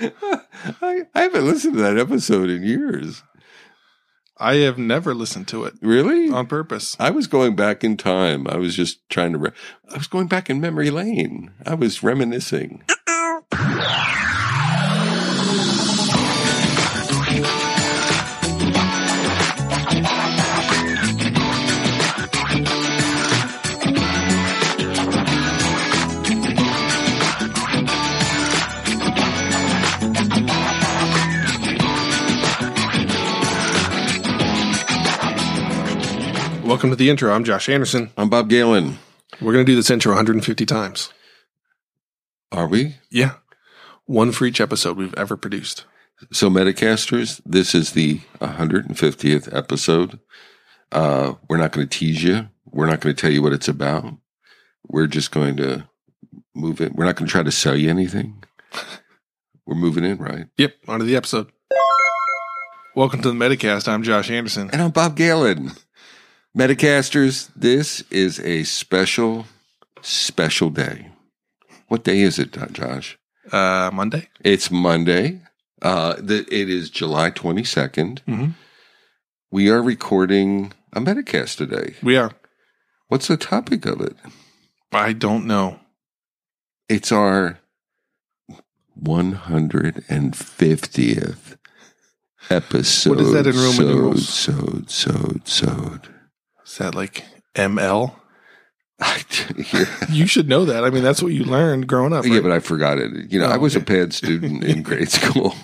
I, I haven't listened to that episode in years. I have never listened to it Really? on purpose. I was going back in time. I was just trying to. Re- I was going back in memory lane. I was reminiscing. Welcome to the intro. I'm Josh Anderson. I'm Bob Galen. We're going to do this intro 150 times. Are we? Yeah. One for each episode we've ever produced. So, Metacasters, this is the 150th episode. Uh, we're not going to tease you. We're not going to tell you what it's about. We're just going to move it. We're not going to try to sell you anything. We're moving in, right? Yep. On to the episode. Welcome to the Metacast. I'm Josh Anderson. And I'm Bob Galen. Metacasters, this is a special, special day. What day is it, Josh? Uh, Monday. It's Monday. Uh, the, it is July 22nd. Mhm. We are recording a Metacast today. We are. What's the topic of it? I don't know. It's our 150th episode. What is that in Roman numerals? Sode, sode, sode. Is that like ML? You should know that. I mean, that's what you learned growing up. Yeah, right? but I forgot it. You know, Oh, I was a oh, okay. PAD student in grade school,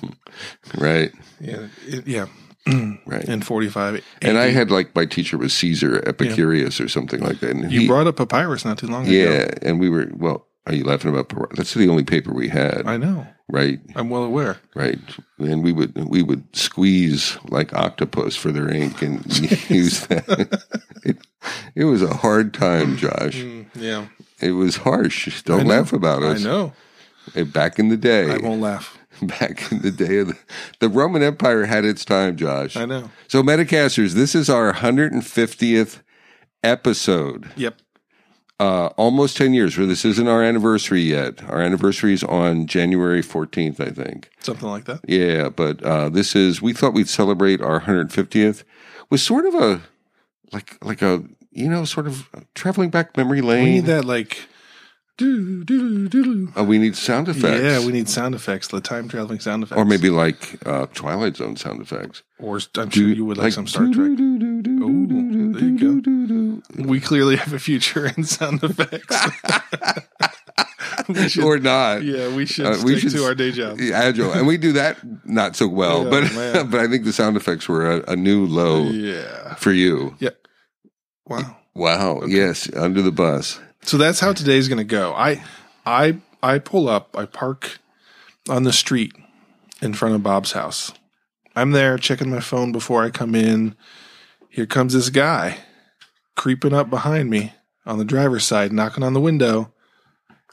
right? yeah. yeah. Right. In 45. And I had like my teacher was Caesar Epicurus or something like that. And You he- brought up papyrus not too long ago. yeah, and we were well. Are you laughing about? That's the only paper we had, I know. right? I'm well aware. Right, and we would we would squeeze like octopus for their ink and use that. It, it was a hard time, Josh. Mm, yeah. It was harsh. Don't laugh about us. I know. Eh, Back in the day, I won't laugh. back in the day of the, the Roman Empire had its time, Josh. I know. So, Metacasters, this is our 150th episode. Yep. Uh, almost 10 years. Where this isn't our anniversary yet. Our anniversary is on January 14th, I think. Something like that. Yeah, but uh, this is. We thought we'd celebrate our 150th with sort of a like like a you know sort of traveling back memory lane. We need that like doo doo doo. Uh, we need sound effects. Yeah, we need sound effects, the time traveling sound effects. or maybe like uh, Twilight Zone sound effects. or I'm sure you would like, some Star Trek. Ooh, there you go. We clearly have a future in sound effects. should, Or not. yeah, we should Uh, stick we should to our day job. agile, and we do that not so well. Yeah, but man. but I think the sound effects were a, a new low Yeah. for you. Yeah. Wow. Wow. Yes, under the bus. So that's how today's going to go. I, I, I pull up. I park on the street in front of Bob's house. I'm there checking my phone before I come in. Here comes this guy creeping up behind me on the driver's side, knocking on the window,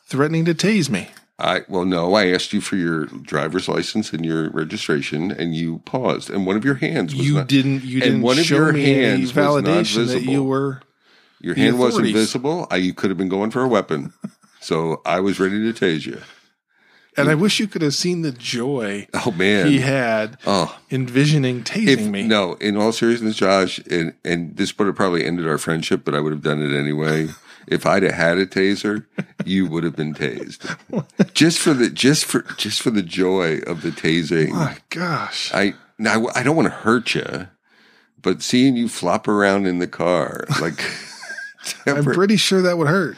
threatening to tase me. I well, no. I asked you for your driver's license and your registration, and you paused, and one of your hands was You not, didn't. You and didn't one of show your me hands validation that you were. your hand wasn't visible. I, you could have been going for a weapon, so I was ready to tase you. And I wish you could have seen the joy Oh man. he had oh, envisioning tasing if me. no, in all seriousness, Josh, and and this would have probably ended our friendship, but I would have done it anyway. If I'd have had a taser, you would have been tased. Just for the just for just for the joy of the tasing. My gosh. I now I don't want to hurt you, but seeing you flop around in the car, like, I'm pretty sure that would hurt.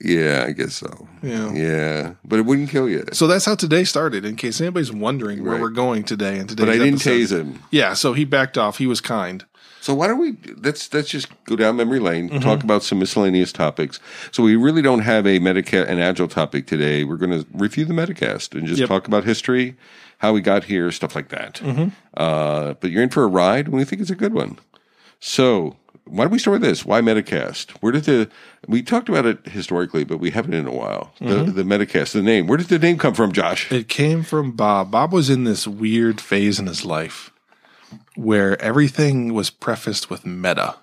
Yeah, I guess so. Yeah. Yeah, but it wouldn't kill you. So that's how today started. In case anybody's wondering where Right. we're going today, and today, But I didn't tase him. Yeah, so he backed off. He was kind. So why don't we let's let's just go down memory lane, Mm-hmm. talk about some miscellaneous topics. So we really don't have a Medicare an agile topic today. We're going to review the Metacast and just Yep. talk about history, how we got here, stuff like that. Mm-hmm. Uh, but you're in for a ride, and we think it's a good one. So why don't we start with this? Why Metacast? Where did the we talked about it historically, but we haven't in a while. Mm-hmm. The, the Metacast, the name. Where did the name come from, Josh? It came from Bob. Bob was in this weird phase in his life where everything was prefaced with meta.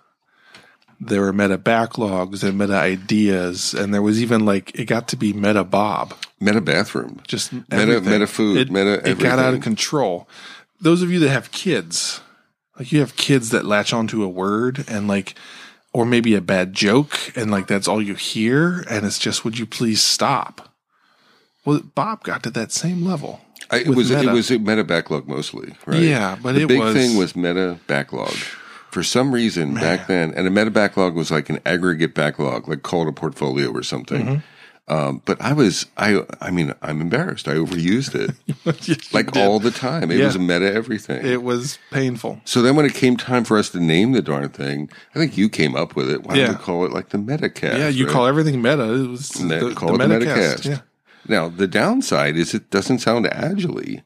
there were meta backlogs and meta ideas, and there was even like it got to be meta Bob, Meta bathroom. just Meta, everything. meta food, It, meta it got out of control. Those of you that have kids, like you have kids that latch onto a word and like, or maybe a bad joke, and like that's all you hear, and it's just, would you please stop? Well, Bob got to that same level. I, it was it was meta backlog mostly, right? Yeah, but the big was- thing was meta backlog. For some reason back then, and a meta backlog was like an aggregate backlog, like called a portfolio or something. Mm-hmm. Um, but I was, I, I mean, I'm embarrassed. I overused it Yes, like all the time. It Yeah. was a meta everything. It was painful. so then when it came time for us to name the darn thing, I think you came up with it. Why Yeah. don't we call it like the Metacast? Yeah, you right? call everything meta. It was Met- the, call the it Metacast. Yeah. Now, the downside is it doesn't sound agile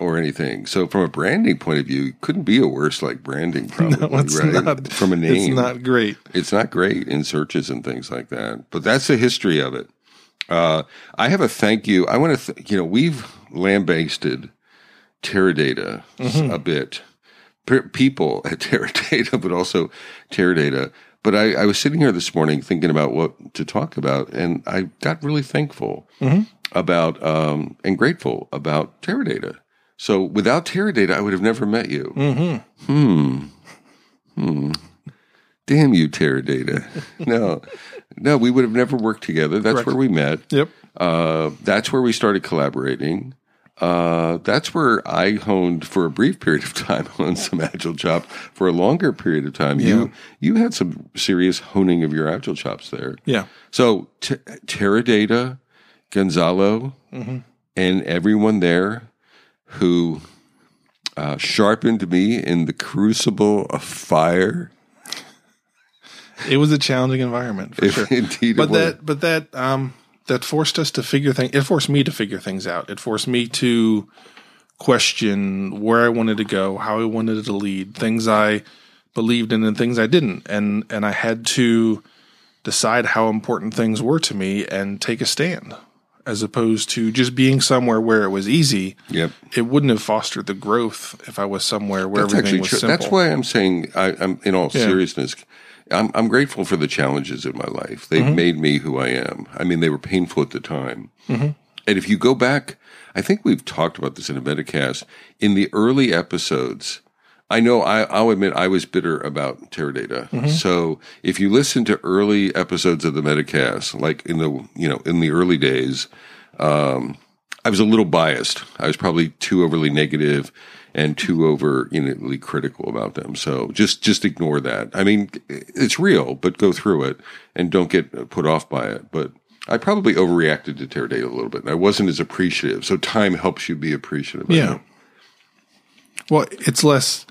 or anything. So, from a branding point of view, it couldn't be a worse like branding, probably, No, it's right? not. From a name. It's not great. It's not great in searches and things like that. But that's the history of it. Uh, I have a thank you. I want to, th- you know, we've lambasted Teradata Mm-hmm. a bit. P- people at Teradata, but also Teradata. But I, I was sitting here this morning thinking about what to talk about, and I got really thankful Mm-hmm. about um, and grateful about Teradata. So without Teradata, I would have never met you. Mm-hmm. Hmm. Hmm. Damn you, Teradata. no, no, we would have never worked together. That's Correct. where we met. Yep. Uh, that's where we started collaborating. Uh, that's where I honed for a brief period of time on some agile chop. For a longer period of time, you you had some serious honing of your agile chops there. Yeah. So t- Teradata, Gonzalo, and everyone there who uh, sharpened me in the crucible of fire. It was a challenging environment for sure. Indeed, but it was. that but that um that forced us to figure things it forced me to figure things out it forced me to question where i wanted to go how i wanted to lead things i believed in and things i didn't and and i had to decide how important things were to me and take a stand as opposed to just being somewhere where it was easy Yep. it wouldn't have fostered the growth if i was somewhere where That's everything was true. simple That's why I'm saying, I, I'm in all Yeah. seriousness, I'm, I'm grateful for the challenges in my life. They've Mm-hmm. made me who I am. I mean, they were painful at the time. And if you go back, I think we've talked about this in a Metacast. In the early episodes, I know I, I'll admit I was bitter about Teradata. Mm-hmm. So if you listen to early episodes of the Metacast, like in the you know in the early days, um, I was a little biased. I was probably too overly negative and too over know critical about them. So just just ignore that. I mean, it's real, but go through it and don't get put off by it. But I probably overreacted to Teradata a little bit, and I wasn't as appreciative. So time helps you be appreciative. Yeah. Well, it's less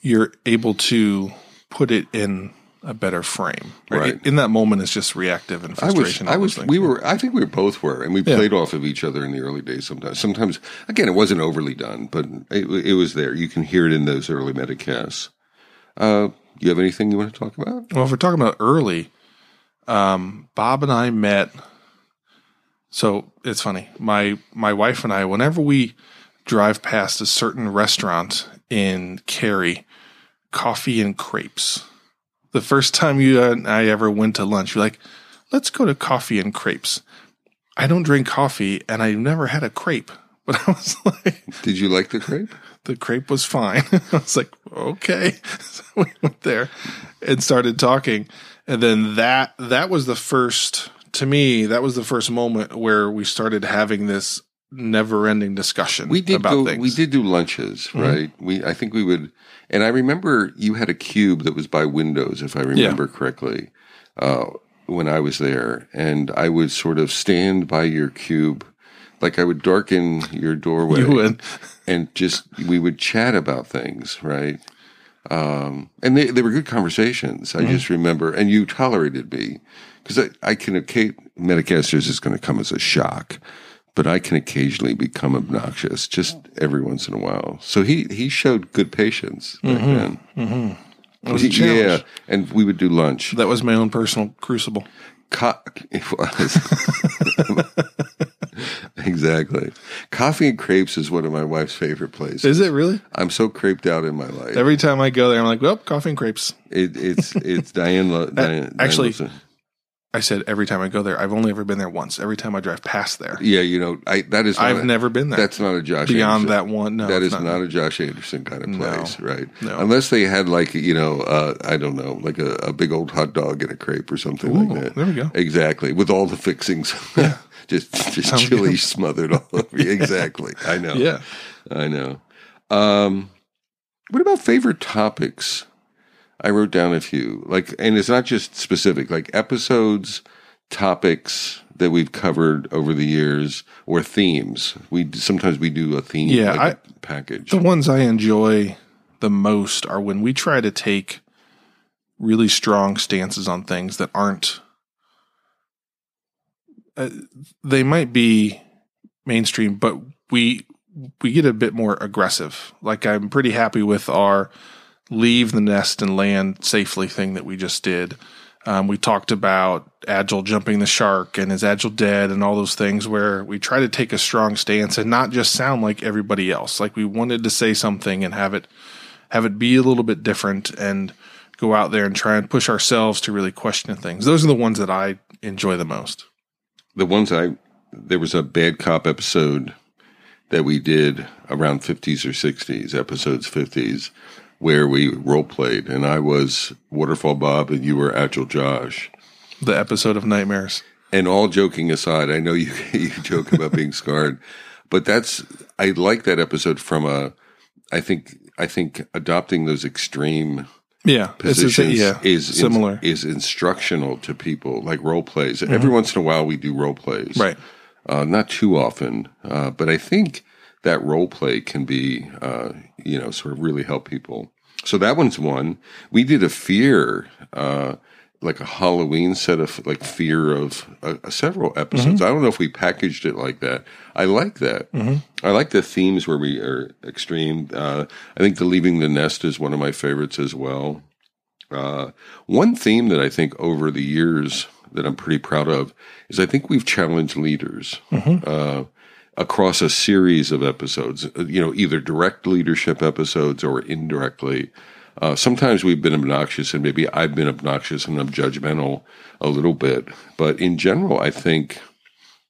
you're able to put it in a better frame. Right. Right. In that moment, it's just reactive and frustration. I was. I was, we were, I think we both were, and we Yeah. played off of each other in the early days sometimes. Sometimes, again, it wasn't overly done, but it, it was there. You can hear it in those early metacasts. Uh, you have anything you want to talk about? Well, if we're talking about early, um, Bob and I met. So it's funny. My my wife and I, whenever we drive past a certain restaurant in Cary, coffee and crepes. The first time you and I ever went to lunch, you're like, "Let's go to coffee and crepes." I don't drink coffee, and I've never had a crepe, but I was like, Did you like the crepe? the crepe was fine. I was like, okay. So we went there and started talking. And then that that was the first to me, that was the first moment where we started having this never ending discussion We did about go, things. Mm-hmm. we did do lunches, right? We, I think we would, and I remember you had a cube that was by windows, if I remember correctly, uh, when I was there, and I would sort of stand by your cube, like I would darken your doorway. You would. and just we would chat about things, right? Um, and they, they were good conversations. I just remember, and you tolerated me because I, I can, occa- Metacasters is going to come as a shock, but I can occasionally become obnoxious just every once in a while. So he, he showed good patience back mm-hmm. then. Mm-hmm. It was a challenge. Yeah. And we would do lunch. That was my own personal crucible. Co- it was. exactly. Coffee and crepes is one of my wife's favorite places. Is it really? I'm so creped out in my life. Every time I go there, I'm like, well, coffee and crepes. It, it's it's Diane. Lo- Diane actually- Diane. I said every time I go there. I've only ever been there once. Every time I drive past there, yeah, you know, I that is. Not I've a- never been there. That's not a Josh. Beyond Anderson. that one, no, that is not, a Josh Anderson kind of No. place, right? No. Unless they had like you know, uh, I don't know, like a, a big old hot dog in a crepe or something Ooh, like that. there we go. Exactly, with all the fixings. just just Sounds chili good. smothered all over you. Exactly. I know. Yeah. I know. Um, what about favorite topics? I wrote down a few, like, and it's not just specific, like episodes, topics that we've covered over the years, or themes. We sometimes we do a theme, Yeah, like a package. The ones I enjoy the most are when we try to take really strong stances on things that aren't. Uh, they might be mainstream, but we we get a bit more aggressive. Like I'm pretty happy with our leave the nest and land safely thing that we just did. Um, we talked about Agile jumping the shark and is Agile dead and all those things where we try to take a strong stance and not just sound like everybody else. Like we wanted to say something and have it have it be a little bit different and go out there and try and push ourselves to really question things. Those are the ones that I enjoy the most. the ones I there was a bad cop episode that we did around 50s or 60s, episodes 50s, where we role played, and I was Waterfall Bob and you were Agile Josh. The episode of Nightmares. And all joking aside, I know you you joke about being scarred, but that's I like that episode from a. I think I think adopting those extreme Yeah. It's the same- positions yeah. is similar. is instructional to people like role plays. Every once in a while, we do role plays, right. uh, not too often, uh, but I think that role play can be, uh, you know, sort of really help people. So that one's one. We did a fear, uh, like a Halloween set of like fear of uh, several episodes. I don't know if we packaged it like that. I like that. I like the themes where we are extreme. Uh, I think the leaving the nest is one of my favorites as well. Uh, one theme that I think over the years that I'm pretty proud of is I think we've challenged leaders uh, across a series of episodes. uh, You know, either direct leadership episodes or indirectly. Uh, sometimes we've been obnoxious, and maybe I've been obnoxious and I'm judgmental a little bit. But in general, I think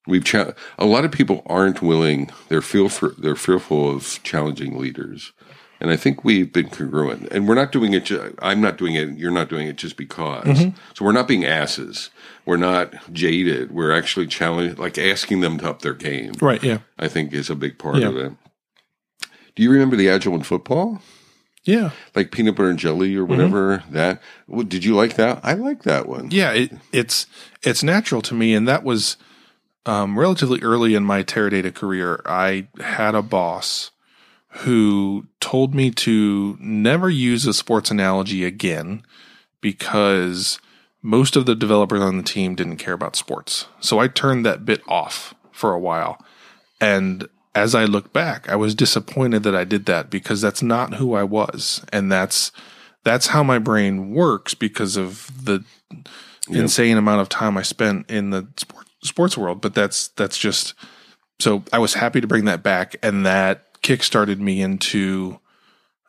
we've cha- a lot of people aren't willing. They're feel they're fearful of challenging leaders. And I think we've been congruent, and we're not doing it. Ju- I'm not doing it. You're not doing it just because. So we're not being asses. We're not jaded. We're actually challenging, like asking them to up their game. Right. Yeah. I think is a big part Yeah. of it. Do you remember the agile in football, Yeah. like peanut butter and jelly or whatever? That well, did you like that? I like that one. Yeah, it, it's it's natural to me, and that was um, relatively early in my Teradata career. I had a boss who told me to never use a sports analogy again because most of the developers on the team didn't care about sports. So I turned that bit off for a while, and as I look back, I was disappointed that I did that because that's not who I was, and that's that's how my brain works because of the insane amount of time I spent in the sport, sports world. But that's that's just so I was happy to bring that back, and that kickstarted me into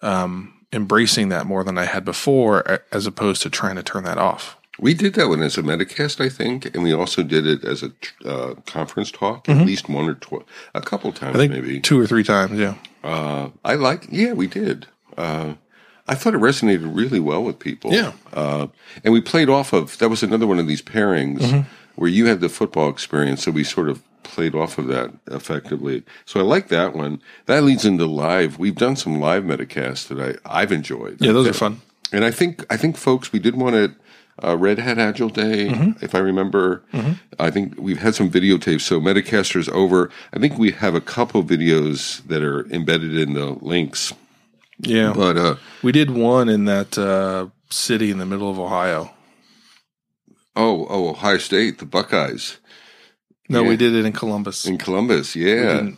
um, embracing that more than I had before, as opposed to trying to turn that off. We did that one as a Metacast, I think, and we also did it as a uh, conference talk at least one or tw- a couple times, I think maybe. two or three times. Yeah, Uh, I like, yeah, we did. Uh, I thought it resonated really well with people. Yeah. Uh, and we played off of, that was another one of these pairings Mm-hmm. where you had the football experience. So we sort of played off of that effectively. So I like that one. That leads into live. We've done some live metacasts that I, I've enjoyed. yeah, those are fun. And I think I think folks, we did one at uh, Red Hat Agile Day, Mm-hmm. if I remember. I think we've had some videotapes. So Metacaster's over. I think we have a couple videos that are embedded in the links. Yeah, But uh, we did one in that uh, city in the middle of Ohio. oh, oh, Ohio State, the Buckeyes No, Yeah. we did it in Columbus. in Columbus. Yeah, didn't- yeah,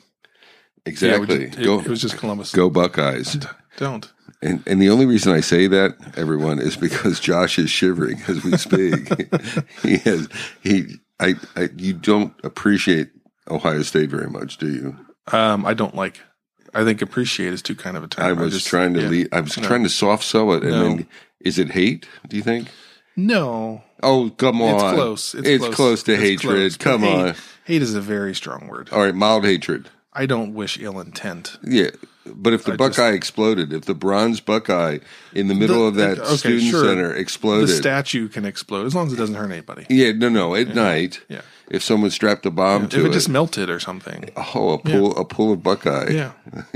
we exactly. it, go it was just Columbus. go Buckeyes. Don't. And, and the only reason I say that, everyone, is because Josh is shivering as we speak. he has he. I, I. You don't appreciate Ohio State very much, do you? Um, I don't like. I think appreciate is too kind of a term. I was just- trying to yeah. lead, I was No. trying to soft sell it, and No. then is it hate? Do you think? No, Oh, come on! it's close. It's, It's close. close to It's hatred. close. Come hate- on! Hate is a very strong word. All right, mild hatred. I don't wish ill intent. Yeah, but if the I Buckeye exploded, if the bronze Buckeye in the middle The- of that okay, student sure. center exploded, The statue can explode as long as it doesn't hurt anybody. yeah, no, no, at night, Yeah. if someone strapped a bomb If to it it, just melted or something. oh, a pool, a pool of Buckeye, Yeah.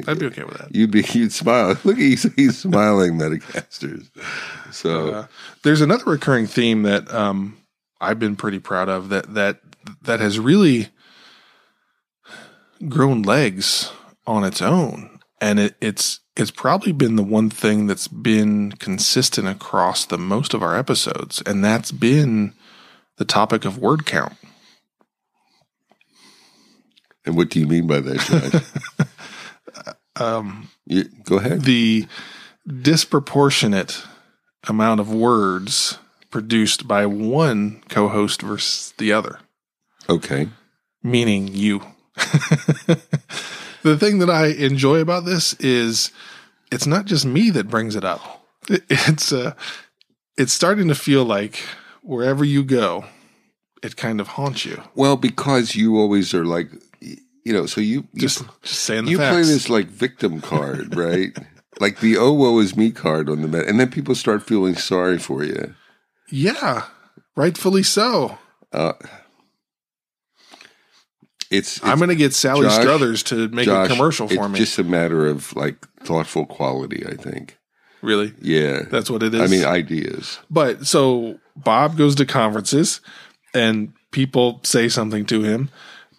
I'd be okay with that. you'd be, you'd smile. Look, he's he's smiling, Metacasters. So Uh, there's another recurring theme that um, I've been pretty proud of that that that has really grown legs on its own, and it, it's it's probably been the one thing that's been consistent across the most of our episodes, and that's been the topic of word count. and what do you mean by that, Josh? Um, you, go ahead. the disproportionate amount of words produced by one co-host versus the other. Okay. meaning you. the thing that I enjoy about this is it's not just me that brings it up. It- It's uh, it's starting to feel like wherever you go, it kind of haunts you. Well, because you always are like, you know, so you you Just, just saying the you facts. play this like victim card, right? like the oh woe is me card on the met, and then people start feeling sorry for you. yeah, rightfully so. Uh, it's, it's I'm going to get Sally Josh- Struthers to make Josh, a commercial it's for me. It's just a matter of like thoughtful quality. I think. really, Yeah, that's what it is. I mean ideas. But so Bob goes to conferences and people say something to him.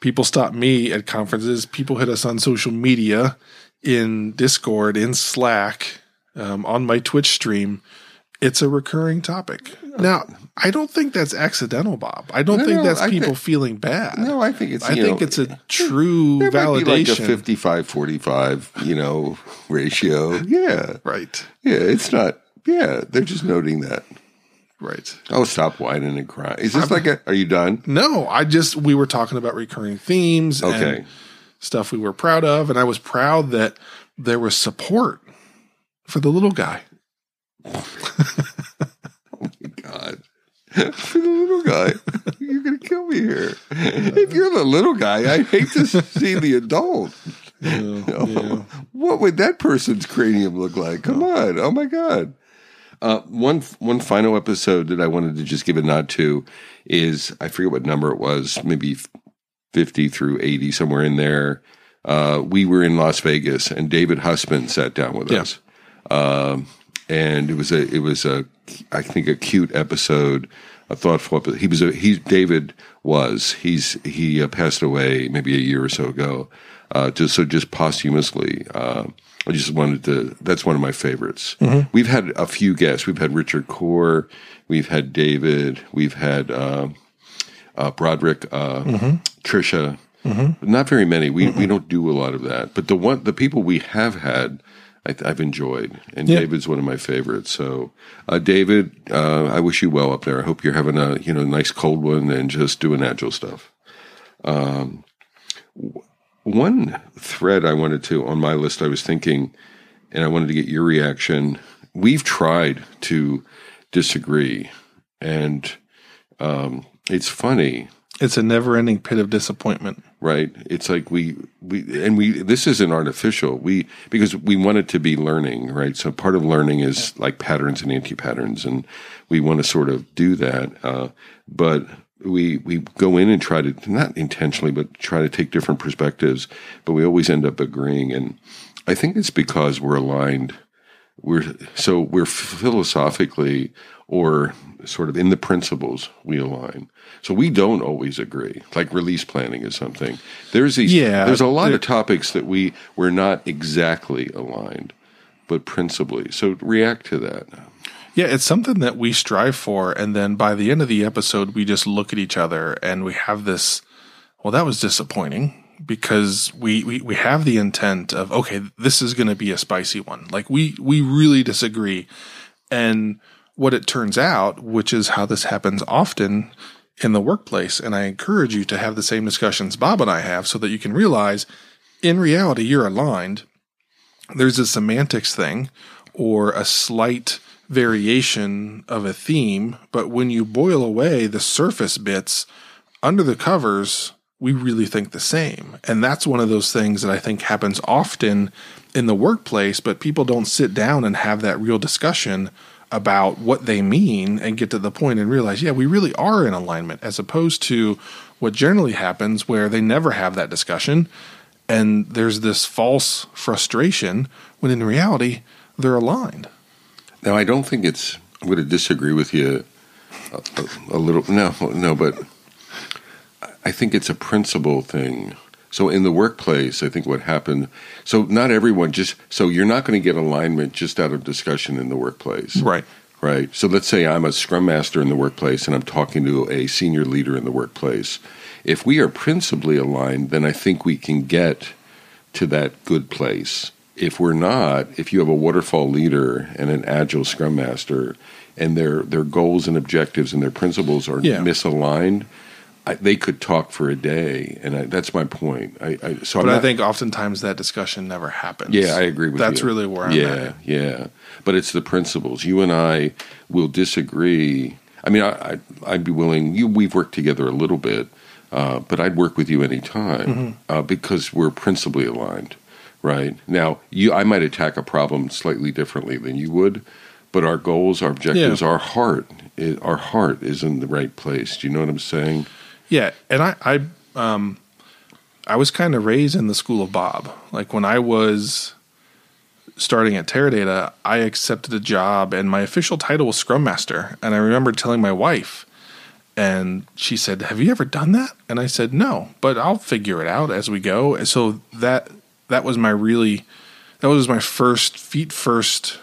People stop me at conferences. People hit us on social media, in Discord, in Slack, um, on my Twitch stream. It's a recurring topic. Now, I don't think that's accidental, Bob. I don't No, think no, that's I people think- feeling bad. No, I think it's. I think know, it's a true there might be like a validation. 55-45, you know, ratio. Yeah, right, yeah. It's not. Yeah, they're just noting that. right. Oh, stop whining and crying. Is this like a? Are you done? No, I just we were talking about recurring themes. and Okay. stuff we were proud of, and I was proud that there was support for the little guy. For the little guy, you're gonna kill me here. If you're the little guy, I hate to see the adult. yeah. What would that person's cranium look like? Come on! Oh my God! Uh, one one final episode that I wanted to just give a nod to is I forget what number it was, maybe fifty through eighty, somewhere in there. Uh, we were in Las Vegas, and David Hussman sat down with Yeah. us, um, and it was a it was a I think a cute episode, a thoughtful. He was a he David was he's he uh, passed away maybe a year or so ago, uh, just so just posthumously. Uh, I just wanted to. That's one of my favorites. We've had a few guests. We've had Richard Core. We've had David. We've had uh, uh, Broderick, uh, Trisha. Not very many. We we don't do a lot of that. But the one the people we have had, I, I've enjoyed, and Yeah. David's one of my favorites. So, uh, David, uh, I wish you well up there. I hope you're having a you know nice cold one and just doing agile stuff. Um, w- one thread I wanted to on my list, I was thinking, and I wanted to get your reaction. We've tried to disagree, and um, it's funny It's a never-ending pit of disappointment. Right? It's like we we and we this isn't artificial. We because we want it to be learning right? So part of learning is like patterns and anti-patterns and we want to sort of do that uh, but we we go in and try to not intentionally but try to take different perspectives but we always end up agreeing. And i think it's because we're aligned. We're so we're philosophically or sort of in the principles we align. So we don't always agree. Like release planning is something. There's these Yeah, there's a lot of topics that we we're not exactly aligned, but principally. So react to that. Yeah, it's something that we strive for, and then by the end of the episode, we just look at each other and we have this. Well, that was disappointing because we we, we have the intent of okay, this is going to be a spicy one. Like we we really disagree, and what it turns out, which is how this happens often, in the workplace. And I encourage you to have the same discussions Bob and I have so that you can realize in reality you're aligned. There's a semantics thing or a slight variation of a theme, but when you boil away the surface bits under the covers, we really think the same. And that's one of those things that I think happens often in the workplace, but people don't sit down and have that real discussion about what they mean and get to the point and realize, yeah, we really are in alignment, as opposed to what generally happens where they never have that discussion and there's this false frustration when in reality they're aligned. Now, I don't think it's. I'm going to disagree with you a, a, a little. No, no, but I think it's a principle thing. So in the workplace, I think what happened. So not everyone just. So you're not going to get alignment just out of discussion in the workplace, Right. right? So let's say I'm a scrum master in the workplace and I'm talking to a senior leader in the workplace. If we are principally aligned, then I think we can get to that good place. If we're not, if you have a waterfall leader and an agile scrum master and their their goals and objectives and their principles are Yeah. misaligned, I, they could talk for a day, and I, that's my point. I, I so But I'm I think oftentimes that discussion never happens. yeah, I agree with That's you. really where I'm yeah, at. Yeah, But it's the principles. You and I will disagree. I mean, I, I, I'd be willing. You, we've worked together a little bit, uh, but I'd work with you anytime Mm-hmm. uh, because we're principally aligned. Right now, you, I might attack a problem slightly differently than you would, but our goals, our objectives, our heart, i our heart is in the right place. Do you know what I'm saying? Yeah, and I I um I was kind of raised in the school of Bob. Like when I was starting at Teradata, I accepted a job and my official title was Scrum Master. And I remember telling my wife and she said, "Have you ever done that?" And I said, "No, but I'll figure it out as we go." And so that that was my really that was my first feet first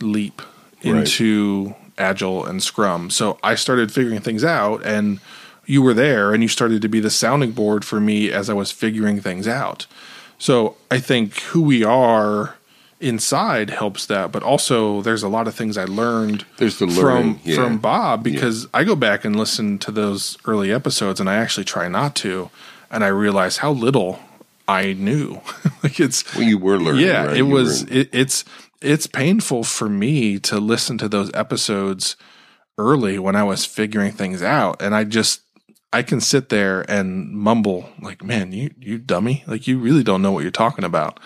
leap Right. into agile and scrum. So I started figuring things out and you were there and you started to be the sounding board for me as I was figuring things out. So I think who we are inside helps that, but also there's a lot of things I learned There's the from yeah. from Bob because I go back and listen to those early episodes and I actually try not to and I realize how little I knew. like it's Well, you were learning. yeah, right? it You was. in- It, it's it's painful for me to listen to those episodes early when I was figuring things out, and I just I can sit there and mumble like, "Man, you you dummy! Like you really don't know what you're talking about."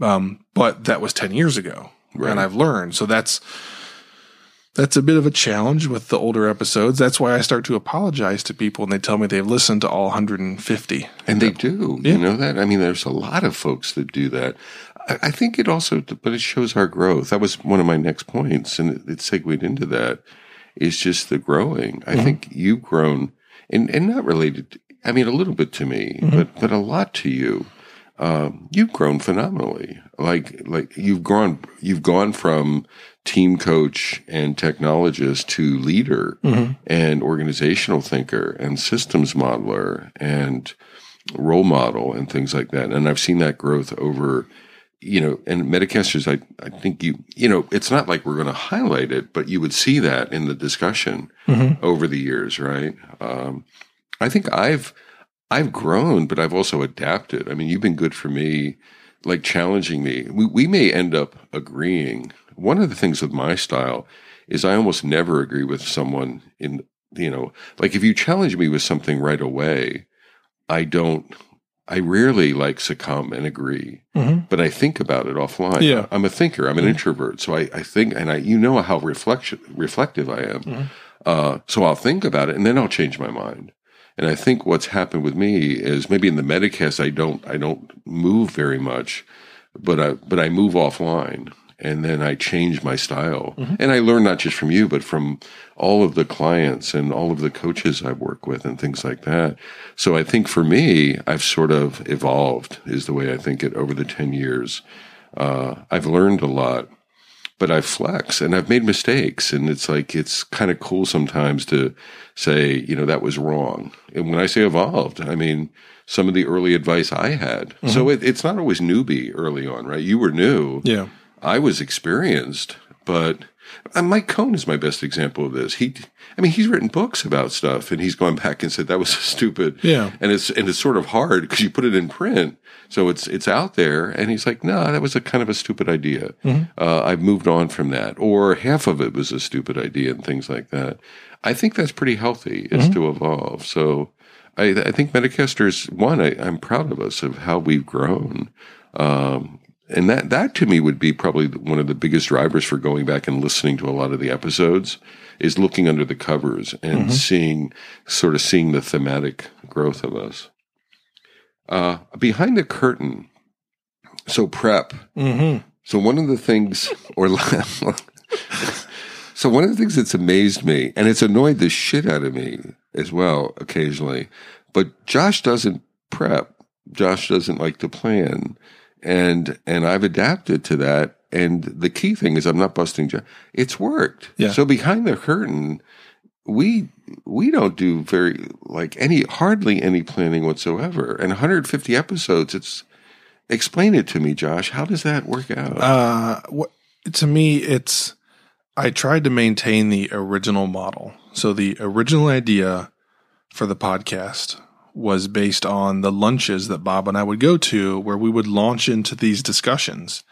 Um, but that was ten years ago, Right. and I've learned. So that's that's a bit of a challenge with the older episodes. That's why I start to apologize to people and they tell me they've listened to all 150. And they do. Yeah. You know that? I mean, there's a lot of folks that do that. I, I think it also, but it shows our growth. That was one of my next points, and it, it segued into that. Is just the growing. I think you've grown, and and not related. I mean, a little bit to me, but but a lot to you. Um, you've grown phenomenally. Like like you've gone you've gone from team coach and technologist to leader and organizational thinker and systems modeler and role model and things like that. And I've seen that growth over, you know, and Metacasters, I, I think you, you know, it's not like we're going to highlight it, but you would see that in the discussion over the years, right? Um, I think I've, I've grown, but I've also adapted. I mean, you've been good for me, like challenging me. We, we may end up agreeing. One of the things with my style is I almost never agree with someone in, you know, like if you challenge me with something right away, I don't, I rarely like succumb and agree, Mhm. but I think about it offline. Yeah. I'm a thinker. I'm an introvert. So I, I think, and I, you know how reflection, reflective I am. Uh, so I'll think about it and then I'll change my mind. And I think what's happened with me is maybe in the Metacast, I don't, I don't move very much, but I, but I move offline and then I change my style. And I learn not just from you, but from all of the clients and all of the coaches I work with and things like that. So I think for me, I've sort of evolved is the way I think it over the 10 years. Uh, I've learned a lot but I flex and I've made mistakes. And it's like, it's kind of cool sometimes to say, you know, that was wrong. And when I say evolved, I mean, some of the early advice I had. So it, it's not always newbie early on, right? You were new. Yeah. I was experienced, but Uh, Mike Cohn is my best example of this. He, I mean, he's written books about stuff, and he's gone back and said that was stupid. Yeah. and it's and it's sort of hard because you put it in print, so it's it's out there, and he's like, no, that was a kind of a stupid idea. Uh, I've moved on from that, or half of it was a stupid idea, and things like that. I think that's pretty healthy. Is to evolve. So. I, I think Metacasters, one, I, I'm proud of us of how we've grown. Um, and that, that to me would be probably one of the biggest drivers for going back and listening to a lot of the episodes is looking under the covers and seeing, sort of seeing the thematic growth of us. Uh, behind the curtain, so prep. Mm-hmm. So one of the things, or so one of the things that's amazed me, and it's annoyed the shit out of me as well occasionally, but Josh doesn't prep. Josh doesn't like to plan, and and I've adapted to that. And the key thing is I'm not busting Josh. It's worked. Yeah. So behind the curtain, we we don't do very like any hardly any planning whatsoever. And 150 episodes. It's explain it to me, Josh. How does that work out? Uh, to me, it's I tried to maintain the original model. So the original idea for the podcast was based on the lunches that Bob and I would go to, where we would launch into these discussions,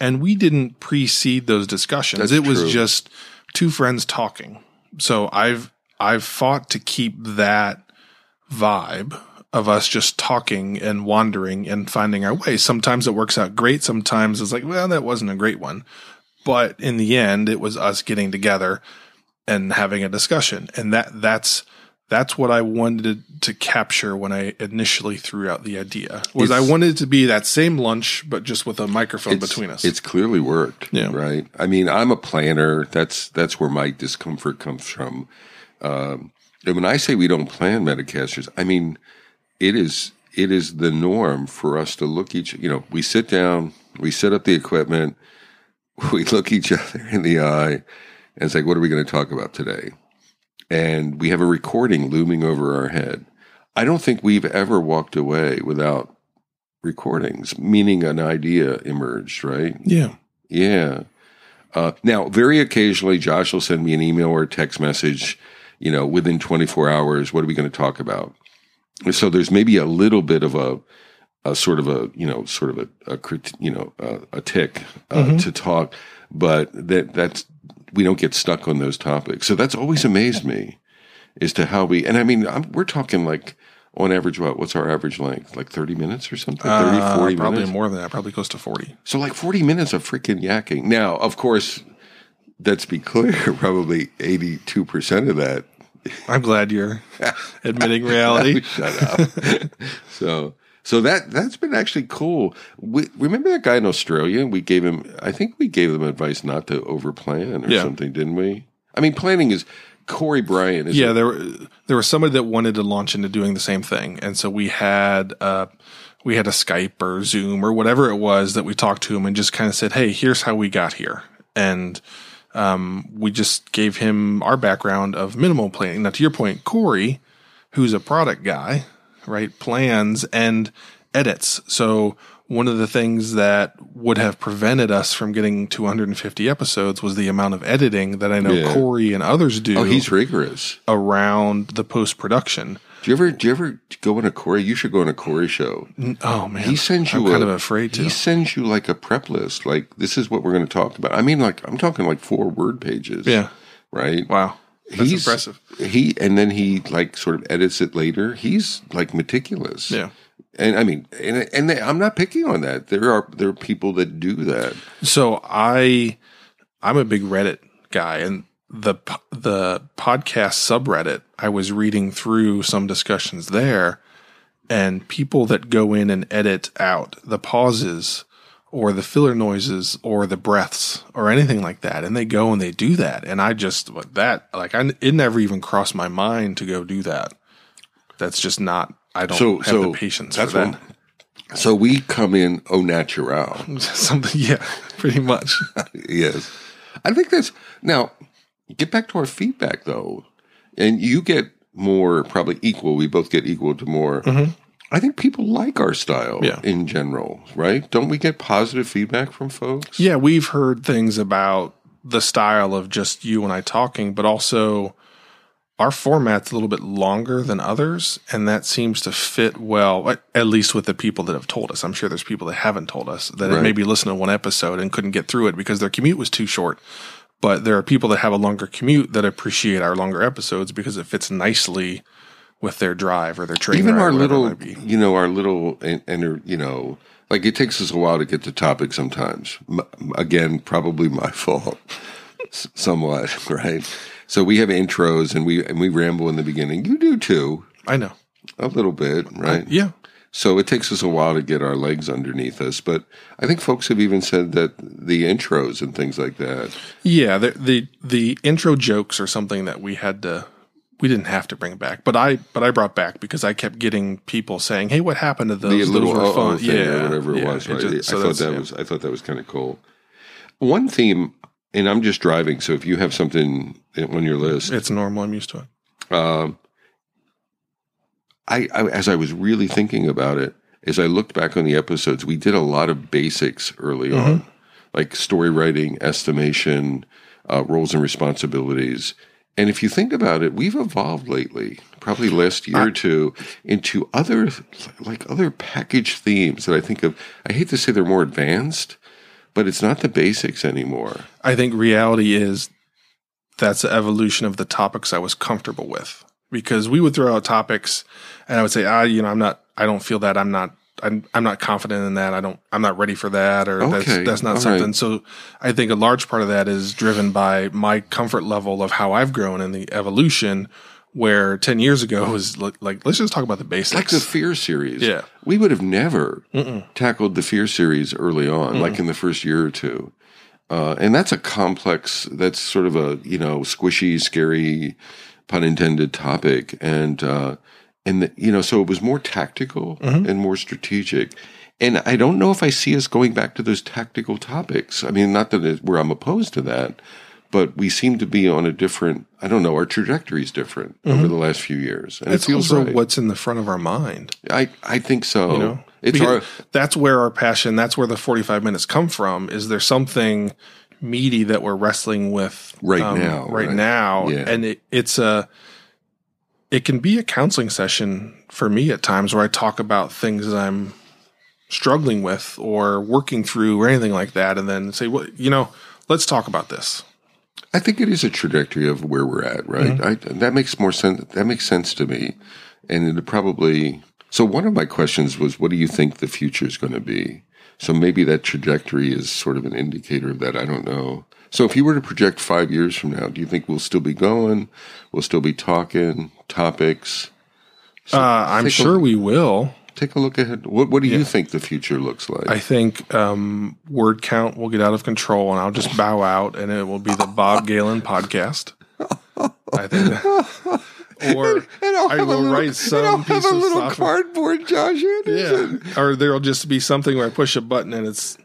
and we didn't precede those discussions. That's it was true. just two friends talking. So I've I've fought to keep that vibe of us just talking and wandering and finding our way. Sometimes it works out great. Sometimes it's like, well, that wasn't a great one. But in the end, it was us getting together and having a discussion. And that that's that's what I wanted to capture when I initially threw out the idea. Was I wanted it to be that same lunch, but just with a microphone between us. It's clearly worked. Yeah. Right. I mean, I'm a planner. That's that's where my discomfort comes from. Um, and when I say we don't plan Metacasters, I mean it is it is the norm for us to look each. You know, we sit down, we set up the equipment, we look each other in the eye, and it's like, what are we going to talk about today? And we have a recording looming over our head. I don't think we've ever walked away without recordings, meaning an idea emerged, right? yeah. Yeah. Uh, now, very occasionally, Josh will send me an email or a text message, you know, within 24 hours. What are we going to talk about? So there's maybe a little bit of a, a sort of a, you know, sort of a, a you know, a, a tick uh, to talk, but that that's we don't get stuck on those topics. So that's always amazed me, as to how we. And I mean, I'm, we're talking like on average, what? What's our average length? Like 30 minutes or something? 30, Uh, 40 probably minutes? more than that, probably close to 40. So like 40 minutes of freaking yakking. Now, of course, let's be clear, probably 82% of that. I'm glad you're admitting reality. Shut up. so, so that, that's been actually cool. We, remember that guy in Australia? We gave him, I think we gave them advice not to overplan or Yeah. something, didn't we? I mean, planning is Corey Bryan. Is Yeah, there there was somebody that wanted to launch into doing the same thing, and so we had uh we had a Skype or Zoom or whatever it was that we talked to him and just kind of said, "Hey, here's how we got here," and um, we just gave him our background of minimal planning. Now, to your point, Corey, who's a product guy, right, plans and edits. So one of the things that would have prevented us from getting 250 episodes was the amount of editing that I know Yeah. Corey and others do Oh, he's rigorous. around the post production. Do you ever, do you ever go on a Corey? You should go on a Corey show. Oh man, He sends you I'm a, kind of afraid to. He sends you like a prep list. Like this is what we're going to talk about. I mean, like I'm talking like four word pages. Yeah. Right. Wow, that's impressive. He and then he like sort of edits it later. He's like meticulous. Yeah. And I mean, and and they, I'm not picking on that. There are there are people that do that. So I, I'm a big Reddit guy, and the the podcast subreddit. I was reading through some discussions there, and people that go in and edit out the pauses or the filler noises or the breaths or anything like that, and they go and they do that, and I just that like I it never even crossed my mind to go do that. That's just not. I don't So have so the patience for that. So we come in au natural. Something, yeah, pretty much. yes. I think that's now get back to our feedback though. And you get more probably equal. We both get equal to more. Mm-hmm. I think people like our style Yeah. in general, right? Don't we get positive feedback from folks? Yeah, we've heard things about the style of just you and I talking, but also our format's a little bit longer than others, and that seems to fit well, at- least with the people that have told us. I'm sure there's people that haven't told us that Right. maybe listened to one episode and couldn't get through it because their commute was too short. But there are people that have a longer commute that appreciate our longer episodes because it fits nicely with their drive or their train. Even ride, our little, you know, our little, and, and you know, like it takes us a while to get to topic sometimes. M- again, probably my fault, somewhat, right? So we have intros and we and we ramble in the beginning. You do too, I know. a little bit, right? Yeah. So it takes us a while to get our legs underneath us. But I think folks have even said that the intros and things like that. Yeah, the, the the intro jokes are something that we had to we didn't have to bring it back, but I but I brought back because I kept getting people saying, "Hey, what happened to those? the those little were fun." thing yeah, or whatever it yeah, was. Right? just- so I thought that yeah. was I thought that was kind of cool. One theme, and I'm just driving, so if you have something on your list, it's normal. I'm used to it. um, I, I as I was really thinking about it, as I looked back on the episodes, we did a lot of basics early Mm-hmm. on, like story writing, estimation, uh, roles and responsibilities. And if you think about it, we've evolved lately, probably last year or two, into other like other package themes that I think of. I hate to say they're more advanced, but it's not the basics anymore. I think reality is that's the evolution of the topics I was comfortable with because we would throw out topics and I would say, ah, you know, I'm not, I don't feel that I'm not, I'm, I'm not confident in that. I don't, I'm not ready for that or Okay, that's, that's not all something. right. So I think a large part of that is driven by my comfort level of how I've grown in the evolution where 10 years ago was like, like let's just talk about the basics. like the fear series. Yeah. We would have never tackled the fear series early on, like in the first year or two. Uh, and that's a complex, that's sort of a, you know, squishy, scary, pun intended topic. And, uh, and, the, you know, so it was more tactical and more strategic. And I don't know if I see us going back to those tactical topics. I mean, not that it, where I'm opposed to that, but we seem to be on a different, I don't know, our trajectory is different over the last few years. And it's it feels also right. what's in the front of our mind. I, I think so. you know it's Because our, that's where our passion that's where the 45 minutes come from is there something meaty that we're wrestling with um, Right now, right, right. now Yeah. and it, it's a it can be a counseling session for me at times where i talk about things that i'm struggling with or working through or anything like that and then say well you know let's talk about this I think it is a trajectory of where we're at, right? Mm-hmm. I, that makes more sense. That makes sense to me, and it probably. So one of my questions was, what do you think the future is going to be? So maybe that trajectory is sort of an indicator of that. I don't know. So if you were to project five years from now, do you think we'll still be going? We'll still be talking topics. uh, i'm a- sure we will Take a look ahead. What What do you think the future looks like? I think um, word count will get out of control, and I'll just bow out, and it will be the Bob Galen podcast. I think, that, or and I'll I will little, write and some I'll have a little software. cardboard Josh Anderson. Yeah, or there'll just be something where I push a button and it's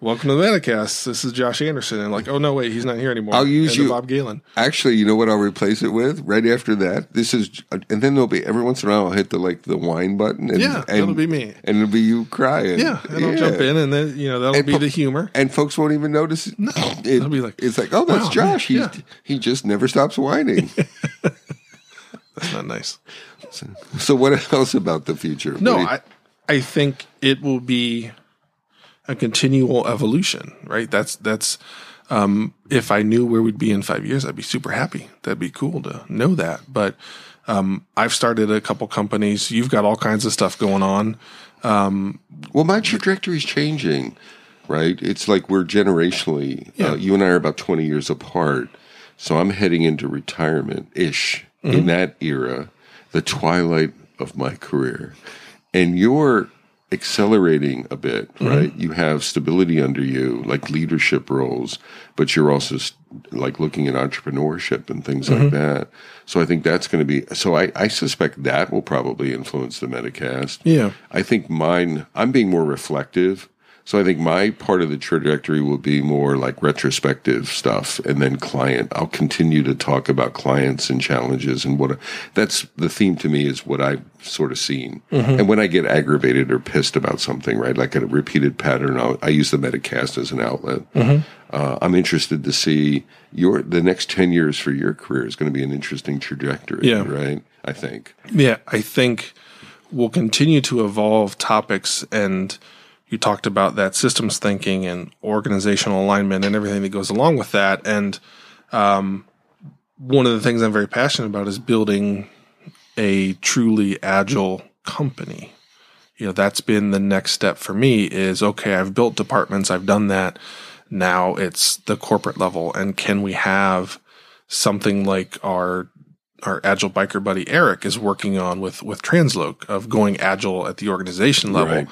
"Welcome to the Metacast." This is Josh Anderson, and like, oh no, wait, he's not here anymore. I'll use And you- Bob Galen. Actually, you know what I'll replace it with right after that. This is, and then there'll be every once in a while I'll hit the like the wine button. And, Yeah, and, that'll be me. and it'll be you crying. Yeah, and I'll jump in, and then you know that'll And be po- the humor. and folks won't even notice. No, it, they'll be like, it's like, oh, that's "Wow, Josh. He's yeah." he just never stops whining. That's not nice. so what else about the future? No, you- I I think it will be a continual evolution, right? That's that's um, if I knew where we'd be in five years, I'd be super happy. That'd be cool to know that. But um, I've started a couple companies. You've got all kinds of stuff going on. Well, my trajectory's changing, right? It's like we're generationally, Yeah. uh, you and I are about 20 years apart. So I'm heading into retirement ish in that era, the twilight of my career. And you're accelerating a bit, mm-hmm. right? You have stability under you, like leadership roles, but you're also s- like looking at entrepreneurship and things like mm-hmm. that. So I think that's going to be, so I, I suspect that will probably influence the Metacast. Yeah. I think mine, I'm being more reflective. So I think my part of the trajectory will be more like retrospective stuff, and then client. I'll continue to talk about clients and challenges and what. That's the theme to me is what I've sort of seen. And when I get aggravated or pissed about something, right, like a repeated pattern, I'll, I use the Metacast as an outlet. Uh, I'm interested to see your the next ten years for your career is going to be an interesting trajectory. Yeah. right. I think. Yeah, I think we'll continue to evolve topics and you talked about that systems thinking and organizational alignment and everything that goes along with that. And um, one of the things I'm very passionate about is building a truly agile company. You know, that's been the next step for me is okay, I've built departments, I've done that. Now it's the corporate level. And can we have something like our our agile biker buddy Eric is working on with with Transloc of going agile at the organization level. Right.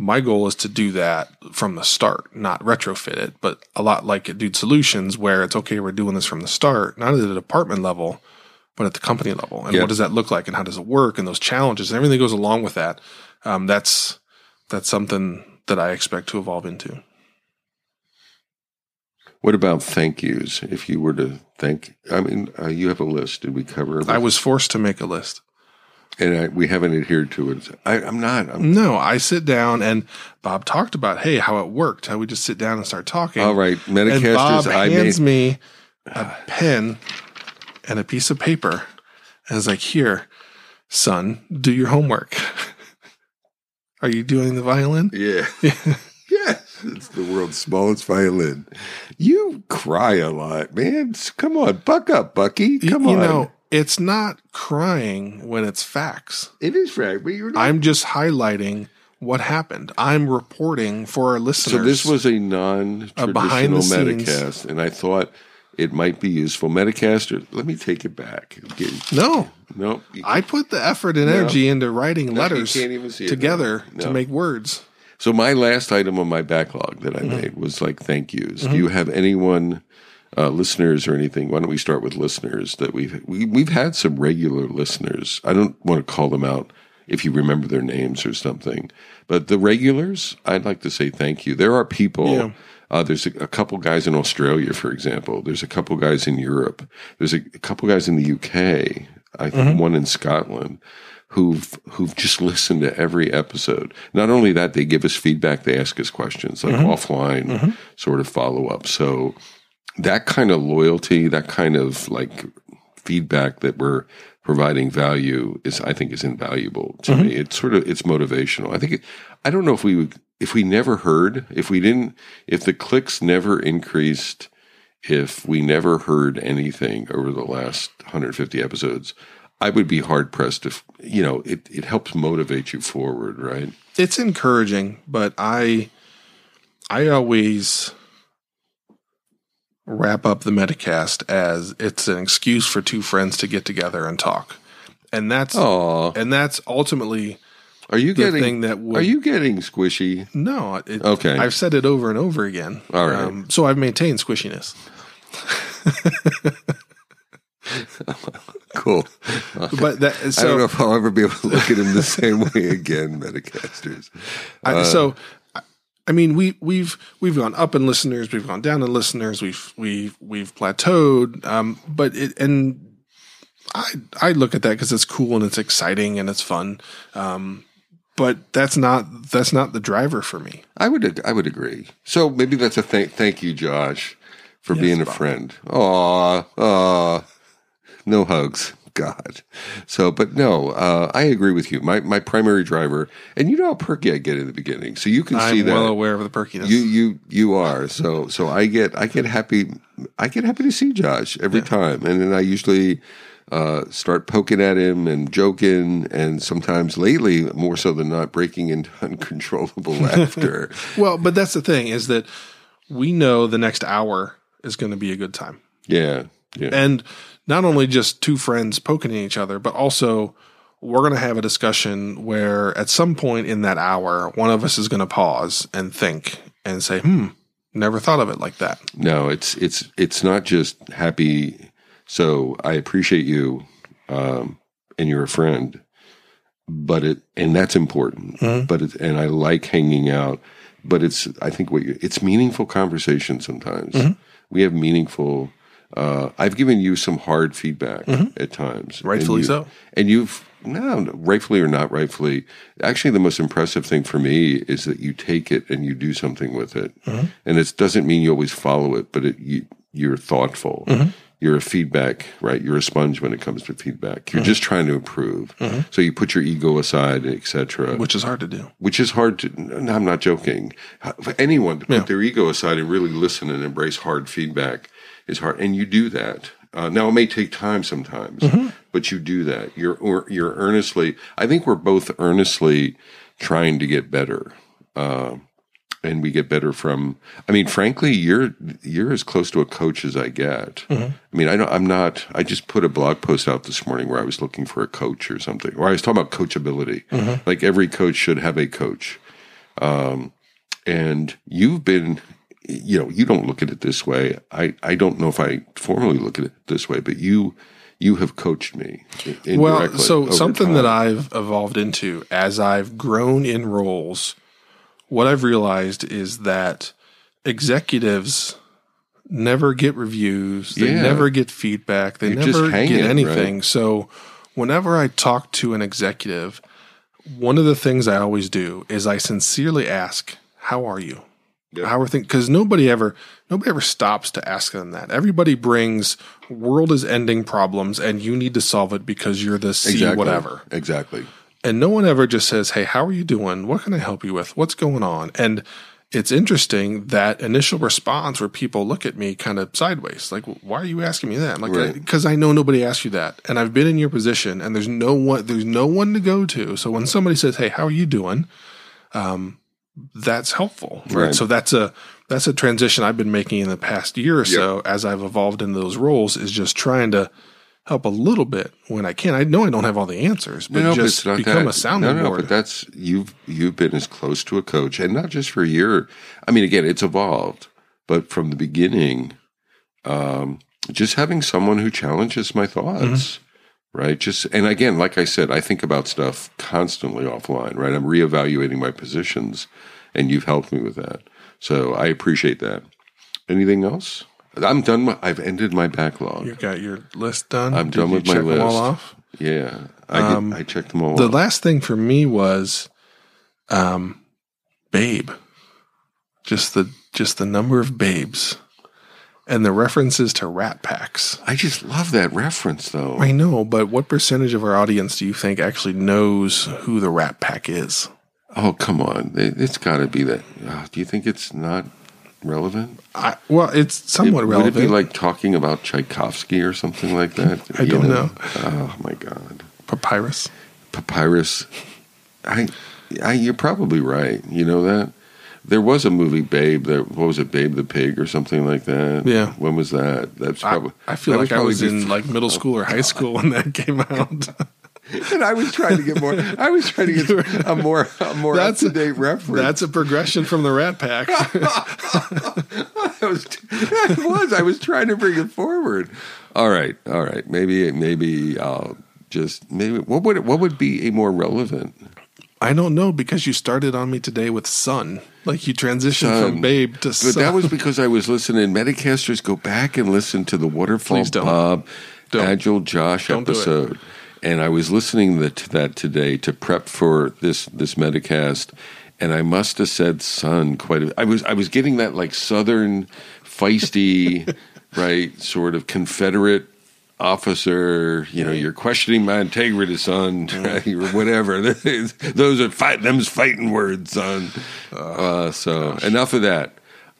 My goal is to do that from the start, not retrofit it, but a lot like at Dude Solutions, where it's okay, we're doing this from the start, not at the department level, but at the company level. And Yeah. what does that look like, and how does it work, and those challenges, and everything that goes along with that. Um, that's that's something that I expect to evolve into. What about thank yous? If you were to thank, I mean, uh, you have a list. Did we cover? I was forced to make a list. And I, we haven't adhered to it. I, I'm not. I'm, No, I sit down and Bob talked about, hey, how it worked, how we just sit down and start talking. all right, and Bob I hands made. me a pen and a piece of paper and is like, here, son, do your homework. Are you doing the violin? Yeah. yes, it's the world's smallest violin. You cry a lot, man. Come on, buck up, Bucky. Come you on. know, it's not crying when it's facts. it is right, but you're not. I'm just highlighting what happened. I'm reporting for our listeners. so this was a non-traditional behind the scenes. Metacast, and I thought it might be useful. Metacaster. Let me take it back. Get- no. No, I put the effort and energy into writing you letters can't even see together No. to make words. So my last item on my backlog that I Mm-hmm. made was like thank yous. Do you have anyone, uh, listeners or anything? Why don't we start with listeners that we've we, we've had some regular listeners. I don't want to call them out if you remember their names or something, but the regulars, I'd like to say thank you. There are people. Yeah. Uh, there's a, a couple guys in Australia, for example. There's a couple guys in Europe. There's a, a couple guys in the UK. I think Mm-hmm. one in Scotland who've who've just listened to every episode. Not only that, they give us feedback. They ask us questions like Mm-hmm. offline sort of follow up. So that kind of loyalty, that kind of like feedback that we're providing value is, I think, is invaluable to Mm-hmm. me. It's sort of it's motivational. I think it, I don't know if we would if we never heard if we didn't if the clicks never increased if we never heard anything over the last 150 episodes i would be hard pressed if you know it, it helps motivate you forward right It's encouraging, but I I always wrap up the Metacast as it's an excuse for two friends to get together and talk. And that's oh and that's ultimately are you the getting thing that would are you getting squishy No, it, Okay. I've said it over and over again. Um, All right. so I've maintained squishiness. cool But that i don't know if i'll ever be able to look at him the same way again metacasters I, so I- mean we we've we've gone up in listeners, we've gone down in listeners, we've we've we've plateaued. Um, but it and I I look at that because it's cool and it's exciting and it's fun. Um, but that's not that's not the driver for me. I would I would agree. So maybe that's a thank thank you, Josh, for being a Bob. friend. Aw, aw, no hugs. God. So, but no, uh, I agree with you. My my primary driver, and you know how perky I get in the beginning, so you can see that. I'm well aware of the perkiness. you you you are so so I get I get happy I get happy to see Josh every time, and then I usually uh, start poking at him and joking, and sometimes lately more so than not breaking into uncontrollable laughter. well, but that's the thing is that we know the next hour is going to be a good time. Yeah, yeah, and not only just two friends poking at each other, but also we're going to have a discussion where at some point in that hour, one of us is going to pause and think and say, "Hmm, never thought of it like that." no, it's it's it's not just happy. So I appreciate you, um, and you're a friend, but it and that's important. Mhm. But it, and I like hanging out. but it's I think what you, it's meaningful conversation sometimes. Mm-hmm. We have meaningful. Uh, I've given you some hard feedback at times, Mm-hmm. Rightfully and you- so. and you've no, rightfully or not rightfully. Actually, the most impressive thing for me is that you take it and you do something with it, Mm-hmm. and it doesn't mean you always follow it, but it, you, you're thoughtful. Mm-hmm. You're a feedback, right? You're a sponge when it comes to feedback. Mm-hmm. You're just trying to improve. So you put your ego aside, etc which is hard to do. which is hard to. No, I'm not joking. For anyone to put Yeah. their ego aside and really listen and embrace hard feedback is hard, and you do that. Uh, now it may take time sometimes, Mm-hmm. but you do that. You're or, you're earnestly. I think we're both earnestly trying to get better, uh, and we get better from. I mean, frankly, you're you're as close to a coach as I get. Mm-hmm. I mean, I don't. I'm not. I just put a blog post out this morning where I was looking for a coach or something, or I was talking about coachability. Mm-hmm. Like every coach should have a coach and you've been you know you don't look at it this way i i don't know if i formally look at it this way but you you have coached me Well, so something that. I've evolved into as I've grown in roles, what I've realized is that executives never get reviews, they Yeah. never get feedback, they You're just never get right? anything. So whenever I talk to an executive, one of the things I always do is I sincerely ask, "How are you?" How are things? Because nobody ever, nobody ever stops to ask them that. Everybody brings world is ending problems, and you need to solve it because you're the C exactly whatever. exactly And no one ever just says, "Hey, how are you doing? What can I help you with? What's going on?" And it's interesting that initial response where people look at me kind of sideways, like, "Why are you asking me that?" I'm like, Right. "Because I know nobody asked you that, and I've been in your position, and there's no one, there's no one to go to. So when somebody says, "Hey, how are you doing?" Um, that's helpful, right? Right. So that's a that's a transition I've been making in the past year or so as I've evolved in those roles is just trying to help a little bit when I can. I know I don't have all the answers, but no, just not become that. a sounding no, no, board. but that's you've you've been as close to a coach, and not just for a year. I mean, again, it's evolved, but from the beginning, um, just having someone who challenges my thoughts, Mm-hmm. Right? Just and again, like I said, I think about stuff constantly offline, right? I'm reevaluating my positions, and you've helped me with that, so I appreciate that. Anything else? I'm done. My, I've ended my backlog. you got your list done. I'm Did done with my them all off? Yeah, I Um, did, I checked them all. The off. last thing for me was, um, babe. Just the just the number of babes, and the references to Rat Packs. I just love that reference, though. I know, but what percentage of our audience do you think actually knows who the Rat Pack is? Oh, come on. It, it's got to be that. Uh, do you think it's not relevant? I, well, it's It- somewhat would relevant. it be like talking about Tchaikovsky or something like that? I You don't know. Oh, my God. papyrus? Papyrus. I, I, you're probably right. You know that? There was a movie, Babe. That what was it, Babe the Pig or something like that? Yeah. When was that? That's probably. I feel that like I was in like middle school or high school when that came out. and I was trying to get more. I was trying to get a more, a more up That's- to date reference. That's a progression from the Rat Pack. I was, I was. I was trying to bring it forward. All right, all right. Maybe, maybe I'll just maybe. What would what would be a more relevant? I don't know because you started on me today with Sun. Like you transitioned Sun. from Babe to But Sun. that was because I was listening. Metacasters, go back and listen to the Waterfall don't. Bob, Don't. Agile Josh Don't episode. And I was listening to that today to prep for this this Metacast, and I must have said "son" quite. A, I was I was getting that like Southern feisty, right, sort of Confederate officer. You know, you're questioning my integrity, son, or whatever. Those are fight. Them's fighting words, son. Uh, so enough of that.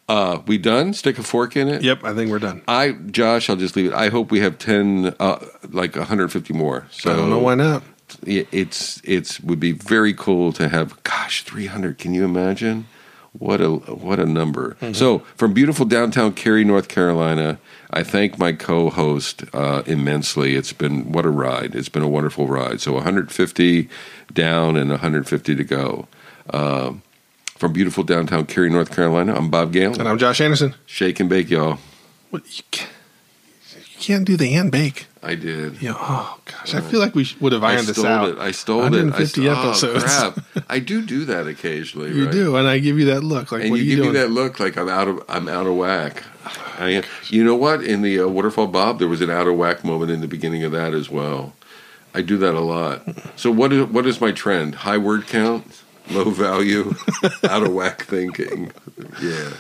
Uh, we done? Stick a fork in it. Yep, I think we're done. I, Josh, I'll just leave it. I hope we have ten, uh, like 150 more. So I don't know why not. it's it's would be very cool to have. Gosh, 300. Can you imagine? What a what a number. So from beautiful downtown Cary, North Carolina, I thank my co-host uh, immensely. It's been what a ride. It's been a wonderful ride. So 150 down and 150 to go. Um, from beautiful downtown Cary, North Carolina, I'm Bob Galen. And I'm Josh Anderson. Shake and bake, y'all. What you can't, You can't do the and bake. I did. Know, oh gosh, I feel like we would have I ironed this stole out. it. I stole it. I 150 st- episodes. Oh, crap. I do do that occasionally. You right? do, and I give you that look. Like, and what you you give doing? me that look like I'm out of I'm out of whack. I, you know what? In the uh, Waterfall Bob, there was an out of whack moment in the beginning of that as well. I do that a lot. So what is what is my trend? High word count, low value, out of whack thinking. Yeah.